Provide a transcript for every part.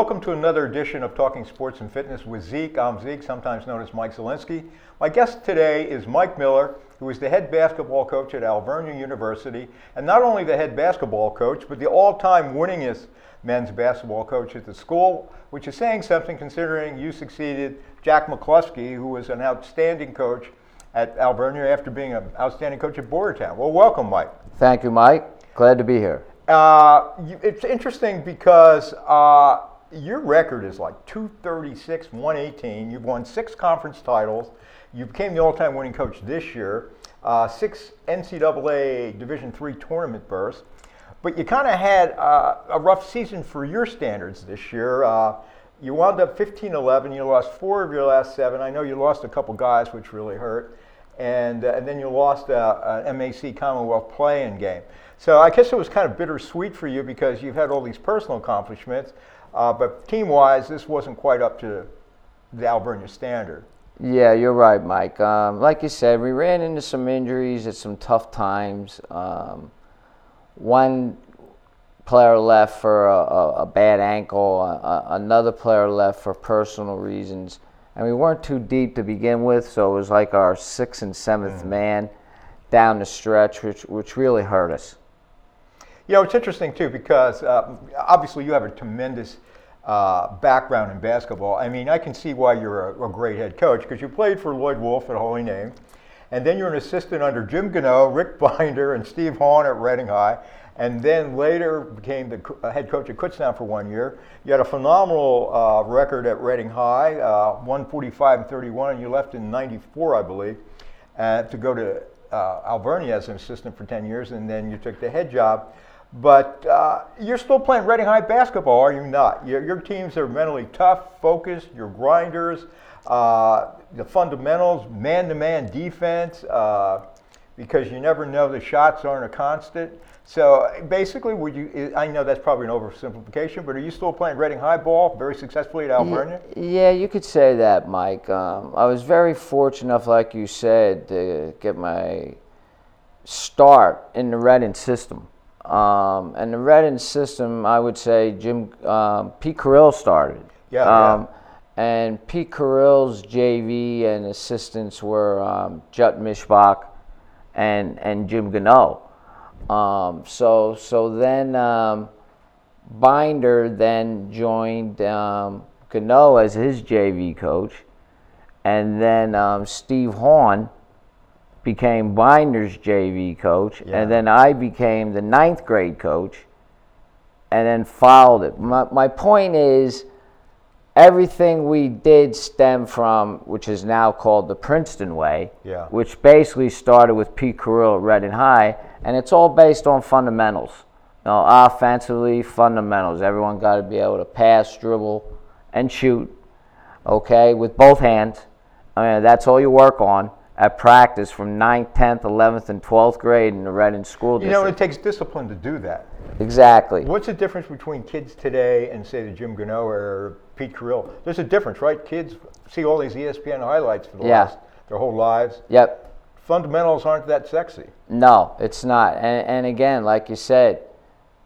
welcome to another edition of Talking Sports and Fitness with Zeke. I'm Zeke, sometimes known as Mike Zelinsky. My guest today is Mike Miller, who is the head basketball coach at Alvernia University, and not only the head basketball coach, but the all-time winningest men's basketball coach at the school, which is saying something considering you succeeded Jack McCluskey, who was an outstanding coach at Alvernia after being an outstanding coach at Boyertown. Well, welcome, Mike. Thank you, Mike. Glad to be here. Uh, you, it's interesting because uh, your record is like 236, 118. You've won six conference titles. You became the all-time winning coach this year. Uh, six NCAA Division three tournament berths. But you kind of had uh, a rough season for your standards this year. Uh, you wound up 15-11. You lost four of your last seven. I know you lost a couple guys, which really hurt. And, uh, and then you lost an MAC Commonwealth playing game. So I guess it was kind of bittersweet for you because you've had all these personal accomplishments, uh, but team-wise, this wasn't quite up to the Alvernia standard. Yeah, you're right, Mike. Um, like you said, we ran into some injuries at some tough times. Um, one player left for a, a, a bad ankle, a, another player left for personal reasons, and we weren't too deep to begin with, so it was like our sixth and 7th mm. man down the stretch, which, which really hurt us. You know, it's interesting too because uh, obviously you have a tremendous uh, background in basketball. I mean, I can see why you're a, a great head coach because you played for Lloyd Wolf at Holy Name, and then you're an assistant under Jim Gano, Rick Binder, and Steve Hawn at Reading High, and then later became the head coach at Kutztown for one year. You had a phenomenal uh, record at Reading High, uh, 145 and 31, and you left in '94, I believe, uh, to go to uh, Alvernia as an assistant for 10 years, and then you took the head job. But uh, you're still playing Reading High basketball, are you not? Your, your teams are mentally tough, focused, you're grinders, uh, the fundamentals, man to man defense, uh, because you never know the shots aren't a constant. So basically, would you? I know that's probably an oversimplification, but are you still playing Reading High ball very successfully at Alvernia? Yeah, you could say that, Mike. Um, I was very fortunate enough, like you said, to get my start in the Reading system. Um, and the Reading system, I would say Jim um, Pete Carril started. Yeah, um, yeah. And Pete Carril's JV and assistants were um, Jut Mishbach and and Jim Gano. Um, so so then um, Binder then joined um, Gano as his JV coach, and then um, Steve Hawn became Binder's JV coach, yeah. and then I became the ninth grade coach, and then followed it. My, my point is, everything we did stem from, which is now called the Princeton Way, yeah. which basically started with Pete Carril at Reading High, and it's all based on fundamentals. You know, offensively, fundamentals. Everyone got to be able to pass, dribble, and shoot, okay, with both hands. I mean, that's all you work on at practice from 9th, 10th, 11th, and 12th grade in the Reading School District. You know, it takes discipline to do that. Exactly. What's the difference between kids today and, say, the Jim Gano or Pete Carril? There's a difference, right? Kids see all these ESPN highlights for the yeah. last, their whole lives. Yep. Fundamentals aren't that sexy. No, it's not. And, and again, like you said,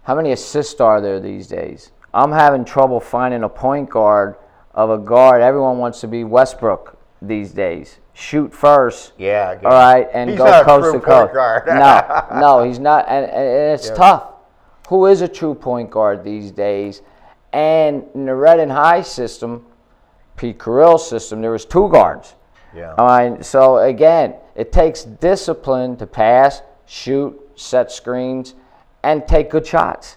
how many assists are there these days? I'm having trouble finding a point guard of a guard. Everyone wants to be Westbrook these days shoot first. Yeah. All right, and he's go coast to coast. no, no, he's not, and, and it's yeah. tough. Who is a true point guard these days? And in the Reading High system, Pete Carril's system, there was two guards. Yeah. All right. So again, it takes discipline to pass, shoot, set screens, and take good shots.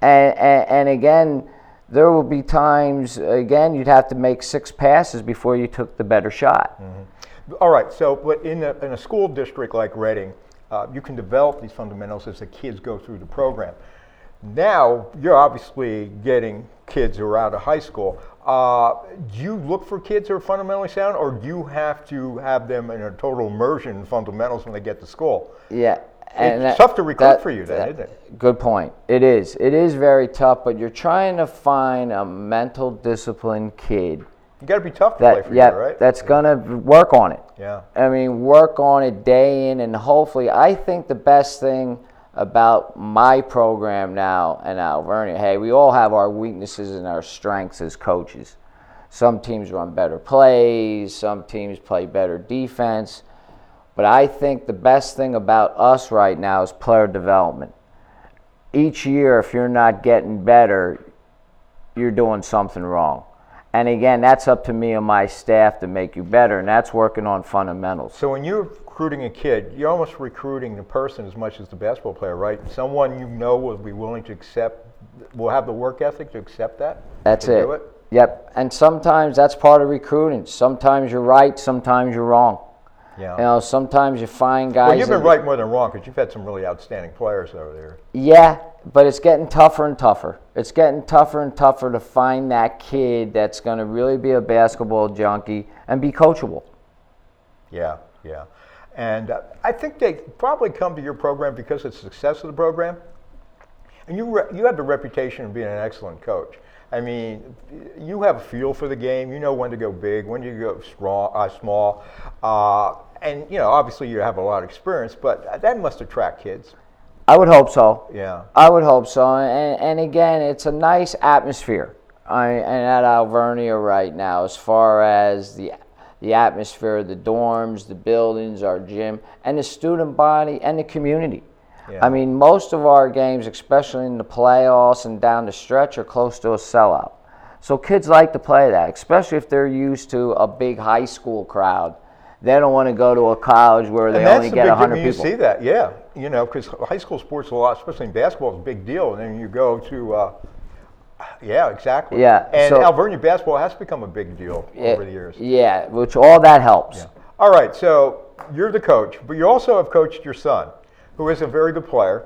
And and, and again there will be times, again, you'd have to make six passes before you took the better shot. Mm-hmm. All right, so but in a, in a school district like Reading, uh, you can develop these fundamentals as the kids go through the program. Now, you're obviously getting kids who are out of high school. Uh, do you look for kids who are fundamentally sound, or do you have to have them in a total immersion in fundamentals when they get to school? Yeah, and it's that, tough to recruit that, for you, then, that, isn't it? Good point. It is. It is very tough, but you're trying to find a mental disciplined kid. You got to be tough to that, play for yeah, you, right? That's yeah. gonna work on it. Yeah. I mean, work on it day in, and hopefully, I think the best thing about my program now and Alvernia. Hey, we all have our weaknesses and our strengths as coaches. Some teams run better plays, some teams play better defense. But I think the best thing about us right now is player development. Each year, if you're not getting better, you're doing something wrong. And again, that's up to me and my staff to make you better, and that's working on fundamentals. So when you're recruiting a kid, you're almost recruiting the person as much as the basketball player, right? Someone you know will be willing to accept, will have the work ethic to accept that. That's it. It. Yep. And sometimes that's part of recruiting. Sometimes you're right, sometimes you're wrong. Yeah. You know, sometimes you find guys. well, you've been right more than wrong because you've had some really outstanding players over there. Yeah, but it's getting tougher and tougher. It's getting tougher and tougher to find that kid that's going to really be a basketball junkie and be coachable. Yeah, yeah. And uh, I think they probably come to your program because of the success of the program. And you, re- you have the reputation of being an excellent coach. I mean, you have a feel for the game. You know when to go big, when to go strong, uh, small. Uh, and, you know, obviously you have a lot of experience, but that must attract kids. I would hope so. Yeah. I would hope so. And, and again, it's a nice atmosphere I, and at Alvernia right now as far as the the atmosphere, the dorms, the buildings, our gym, and the student body and the community. Yeah. I mean, most of our games, especially in the playoffs and down the stretch, are close to a sellout. So kids like to play that, especially if they're used to a big high school crowd. They don't want to go to a college where they and that's only get big 100 people. You see that, yeah. You know, because high school sports a lot, especially in basketball, is a big deal. And then you go to, uh, yeah, exactly. Yeah, And so- Alvernia basketball has become a big deal Yeah, over the years. Yeah, which all that helps. All right, so you're the coach, but you also have coached your son, who is a very good player.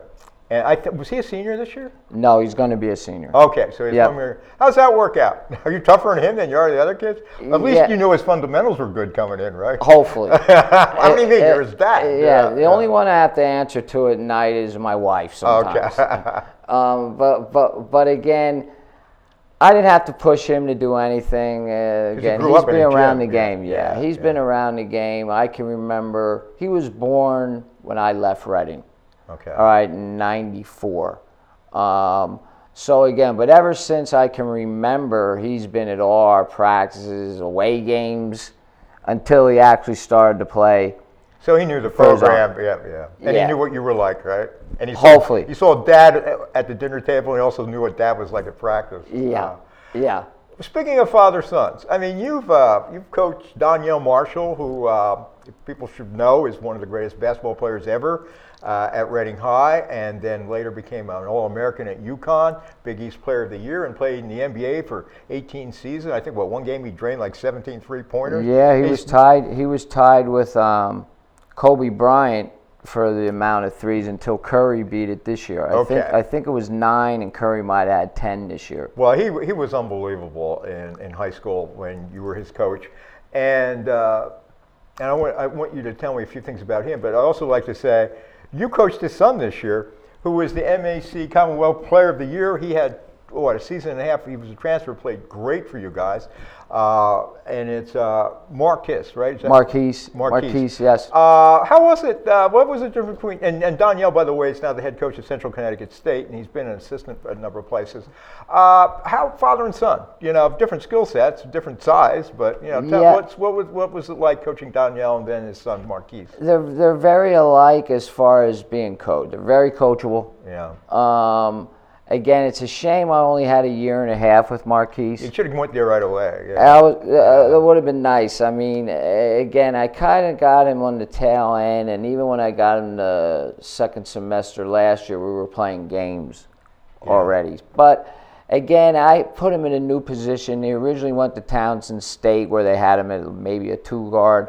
And I th- was he a senior this year? No, he's going to be a senior. Okay, so he's Yep. one year. How's that work out? Are you tougher on him than you are the other kids? At least Yeah. you knew his fundamentals were good coming in, right? Hopefully. How many mean there is that? uh, Yeah, the only one I have to answer to at night is my wife sometimes. Okay. um, but but but again, I didn't have to push him to do anything. Uh, again, he's up been around gym, the yeah, game. Yeah, yeah, he's yeah. been around the game. I can remember he was born when I left Reading. Okay. All right, 94. Um, so again, but ever since I can remember, he's been at all our practices, away games, until he actually started to play. So he knew the program, yeah, yeah, and Yeah. he knew what you were like, right? And he Hopefully. saw, he saw dad at- at the dinner table, and he also knew what dad was like at practice. Yeah, Uh, yeah. speaking of father sons, I mean, you've uh, you've coached Donyell Marshall, who uh, people should know is one of the greatest basketball players ever uh, at Reading High, and then later became an All-American at UConn, Big East Player of the Year, and played in the NBA for 18 seasons. I think what one game he drained like 17 three-pointers. Yeah, he He's- was tied. He was tied with um, Kobe Bryant for the amount of threes until Curry beat it this year. I think Okay. I think it was nine, and Curry might add ten this year. Well, he, he was unbelievable in, in high school when you were his coach. And, uh, and I, want, I want you to tell me a few things about him, but I'd also like to say you coached his son this year, who was the MAC Commonwealth Player of the Year. He had, what, a season and a half. He was a transfer, played great for you guys. Uh, and it's uh, Marquis, right? Is Marquise, Marquise. Marquise, yes. Uh, how was it? Uh, what was the difference between and, and Donyell, by the way, is now the head coach of Central Connecticut State, and he's been an assistant at a number of places. Uh, how father and son? You know, different skill sets, different size, but you know, tell, Yeah. what's, what was what was it like coaching Donyell and then his son Marquise? They're they're very alike as far as being coached. They're very coachable. Yeah, Um, again, it's a shame I only had a year and a half with Marquise. you should have went there right away. Yeah. I was, uh, that would have been nice. I mean, again, I kind of got him on the tail end, and even when I got him the second semester last year, we were playing games already. But again, I put him in a new position. He originally went to Towson State, where they had him at maybe a two guard.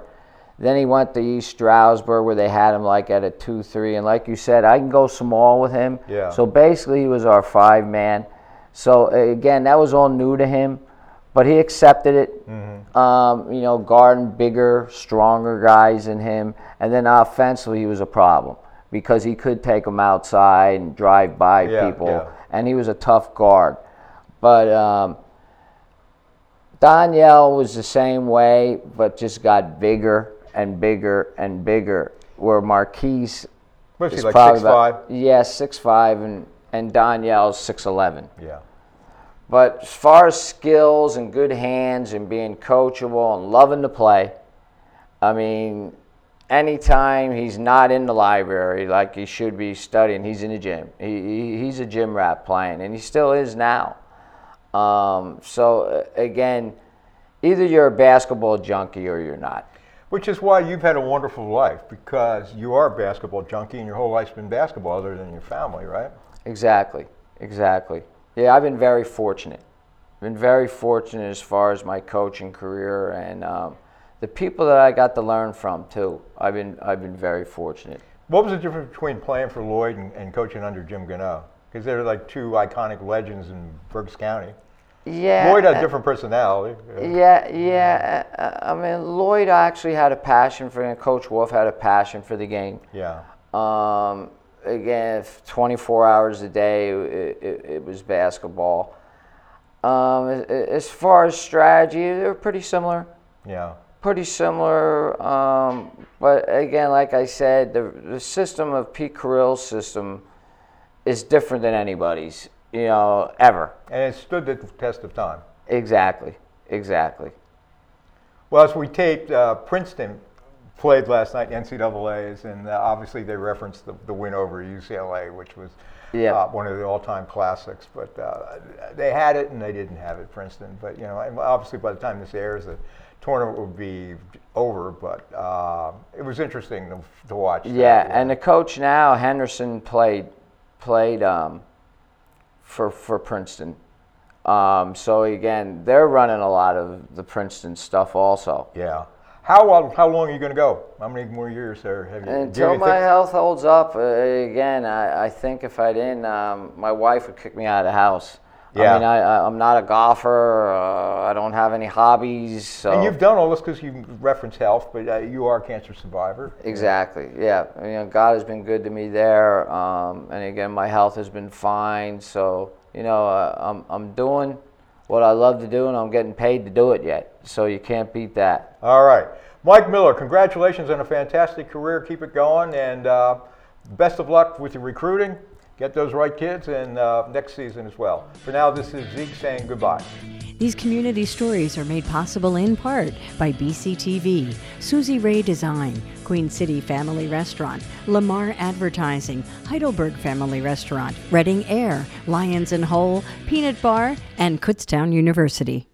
Then he went to East Stroudsburg, where they had him like at a two-three. And like you said, I can go small with him. Yeah. So basically, he was our five man. So again, that was all new to him, but he accepted it. Um, you know, guarding bigger, stronger guys than him, and then offensively, he was a problem because he could take them outside and drive by Yeah, people, yeah. and he was a tough guard. But um, Donyell was the same way, but just got bigger and bigger and bigger. Where Marquise What's he, is like probably 6'5"? about- Yeah, six five, and and Donyell's six eleven. Yeah. But as far as skills and good hands and being coachable and loving to play, I mean, anytime he's not in the library like he should be studying, he's in the gym. He, he, he's a gym rat playing, and he still is now. Um, so, uh, again, either you're a basketball junkie or you're not. Which is why you've had a wonderful life because you are a basketball junkie and your whole life's been basketball other than your family, right? Exactly, exactly. Yeah, I've been very fortunate. Been very fortunate as far as my coaching career and um, the people that I got to learn from too. I've been I've been very fortunate. What was the difference between playing for Lloyd and, and coaching under Jim Gano? Because they're like two iconic legends in Berks County. Yeah, Lloyd had uh, a different personality. uh, Yeah, yeah. uh, uh, I mean, Lloyd actually had a passion for it. Coach Wolf had a passion for the game. Yeah. Um, again, if 24 hours a day, it, it, it was basketball. Um, as far as strategy, they're pretty similar. Yeah. Pretty similar. Um, but again, like I said, the, the system of Pete Carril's system is different than anybody's, you know, ever. And it stood the test of time. Exactly. Exactly. Well, as we taped, uh, Princeton played last night NCAA's, and uh, obviously they referenced the, the win over UCLA, which was Yeah. uh, one of the all-time classics. But uh, they had it and they didn't have it, Princeton. But you know, and obviously by the time this airs, the tournament will be over. But uh, it was interesting to, to watch. Yeah, you and know. the coach now, Henderson, played played um, for for Princeton. Um, so again, they're running a lot of the Princeton stuff also. yeah. How uh, how long are you going to go? How many more years there have you? Until my health holds up, uh, again, I, I think if I didn't, um, my wife would kick me out of the house. Yeah. I mean, I, I- I'm not a golfer. Uh, I don't have any hobbies. So And you've done all this because you reference health, but uh, you are a cancer survivor. Exactly. Yeah. You know, God has been good to me there, um, and again, my health has been fine. So you know, uh, I'm I'm doing what I love to do, and I'm getting paid to do it yet. So you can't beat that. All right. Mike Miller, congratulations on a fantastic career. Keep it going, and uh, best of luck with your recruiting. Get those right kids, and uh, next season as well. For now, this is Zeke saying goodbye. These community stories are made possible in part by BCTV, Susie Ray Design, Queen City Family Restaurant, Lamar Advertising, Heidelberg Family Restaurant, Reading Air, Lions and Hole, Peanut Bar, and Kutztown University.